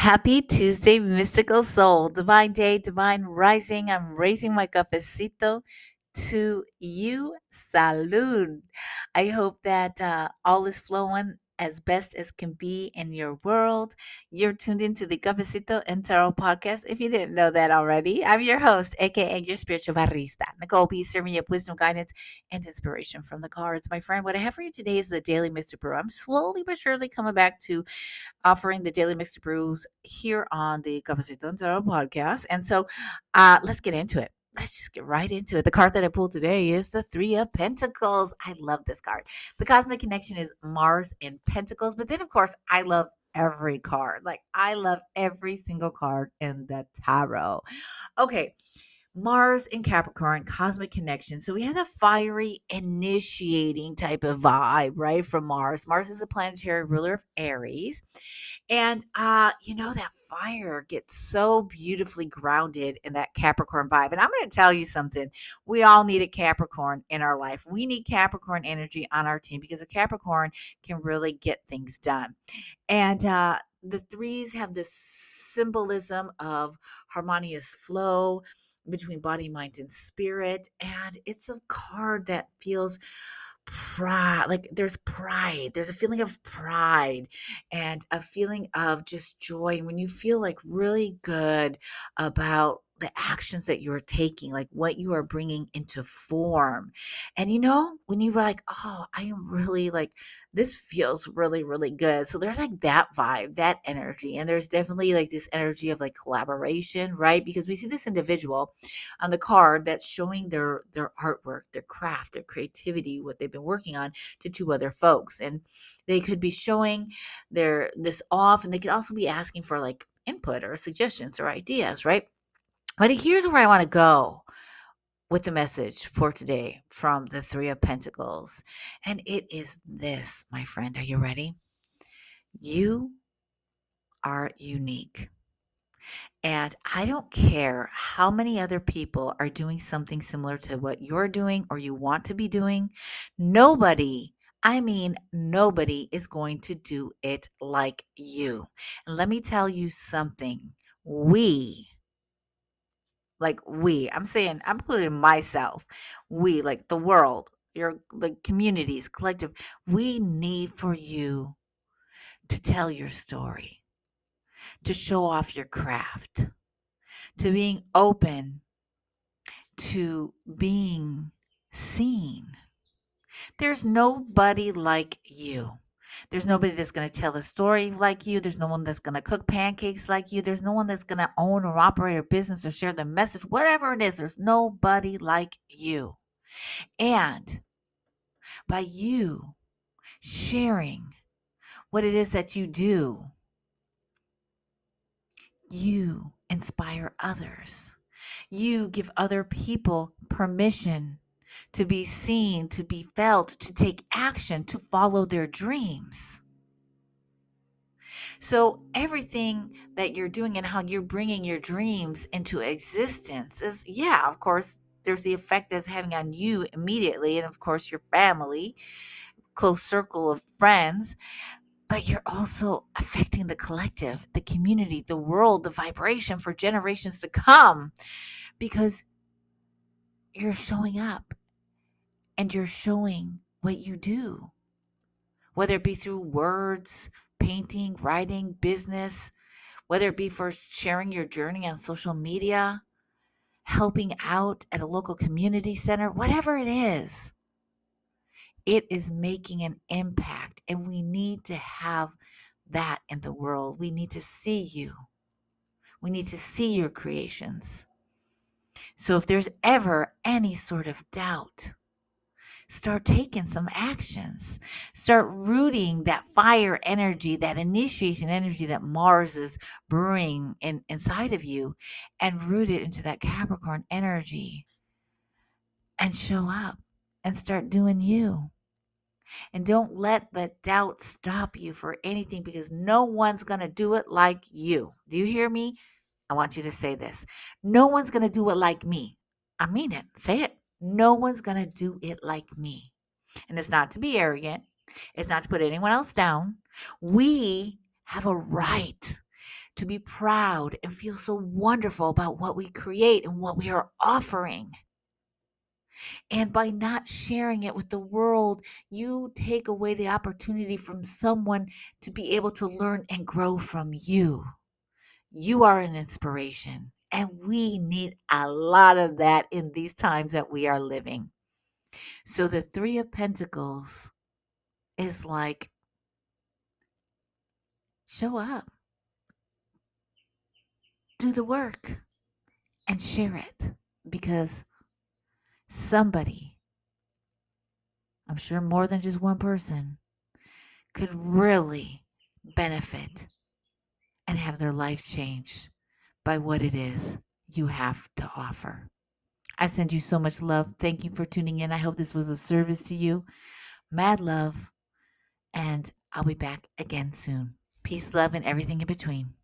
Happy Tuesday, mystical soul, divine day, divine rising. I'm raising my cafecito to you. Salud. I hope that uh, all is flowing as best as can be in your world. You're tuned into the Cafecito and Tarot podcast. If you didn't know that already, I'm your host, aka your spiritual barista, Nicole P, serving you up wisdom, guidance, and inspiration from the cards. My friend, what I have for you today is the Daily Mystic Brew. I'm slowly but surely coming back to offering the Daily Mystic Brews here on the Cafecito and Tarot podcast. And so uh, let's get into it let's just get right into it. The card that I pulled today is the Three of Pentacles. I love this card. The cosmic connection is Mars and Pentacles, but then, of course, I love every card. Like, I love every single card in the tarot. Okay. Mars in Capricorn, cosmic connection. So we have a fiery, initiating type of vibe, right? From Mars. Mars is the planetary ruler of Aries. And uh, you know, that fire gets so beautifully grounded in that Capricorn vibe. And I'm going to tell you something. We all need a Capricorn in our life. We need Capricorn energy on our team because a Capricorn can really get things done. And uh the threes have this symbolism of harmonious flow between body, mind, and spirit. And it's a card that feels pride like there's pride there's a feeling of pride and a feeling of just joy when you feel like really good about the actions that you're taking, like what you are bringing into form. And you know, when you're like, oh, I am really like, this feels really, really good. So there's like that vibe, that energy. And there's definitely like this energy of like collaboration, right? Because we see this individual on the card that's showing their their artwork, their craft, their creativity, what they've been working on to two other folks. And they could be showing their this off and they could also be asking for like input or suggestions or ideas, right? But here's where I want to go with the message for today from the Three of Pentacles. And it is this, my friend. Are you ready? You are unique. And I don't care how many other people are doing something similar to what you're doing or you want to be doing. Nobody, I mean, nobody is going to do it like you. And let me tell you something. We, like we i'm saying i'm including myself we like the world your like communities collective we need for you to tell your story to show off your craft to being open to being seen. There's nobody like you there's nobody that's going to tell a story like you. There's no one that's going to cook pancakes like you. There's no one that's going to own or operate a business or share the message, whatever it is. There's nobody like you. And by you sharing what it is that you do, you inspire others. You give other people permission to be seen, to be felt, to take action, to follow their dreams. So, everything that you're doing and how you're bringing your dreams into existence is, yeah, of course, there's the effect that's having on you immediately, and of course, your family, close circle of friends. But you're also affecting the collective, the community, the world, the vibration for generations to come because you're showing up and you're showing what you do, whether it be through words, painting, writing, business, whether it be for sharing your journey on social media, helping out at a local community center, whatever it is, it is making an impact. And we need to have that in the world. We need to see you. We need to see your creations. So if there's ever any sort of doubt, start taking some actions. Start rooting that fire energy, that initiation energy that Mars is brewing in, inside of you, and root it into that Capricorn energy and show up and start doing you. And don't let the doubt stop you for anything because no one's going to do it like you. Do you hear me? I want you to say this. No one's going to do it like me. I mean it. Say it. No one's going to do it like me. And it's not to be arrogant, it's not to put anyone else down. We have a right to be proud and feel so wonderful about what we create and what we are offering. And by not sharing it with the world, you take away the opportunity from someone to be able to learn and grow from you. You are an inspiration, and we need a lot of that in these times that we are living. So the Three of Pentacles is like show up, do the work, and share it because somebody, I'm sure more than just one person, could really benefit and have their life changed by what it is you have to offer. I send you so much love. Thank you for tuning in. I hope this was of service to you. Mad love. And I'll be back again soon. Peace, love, and everything in between.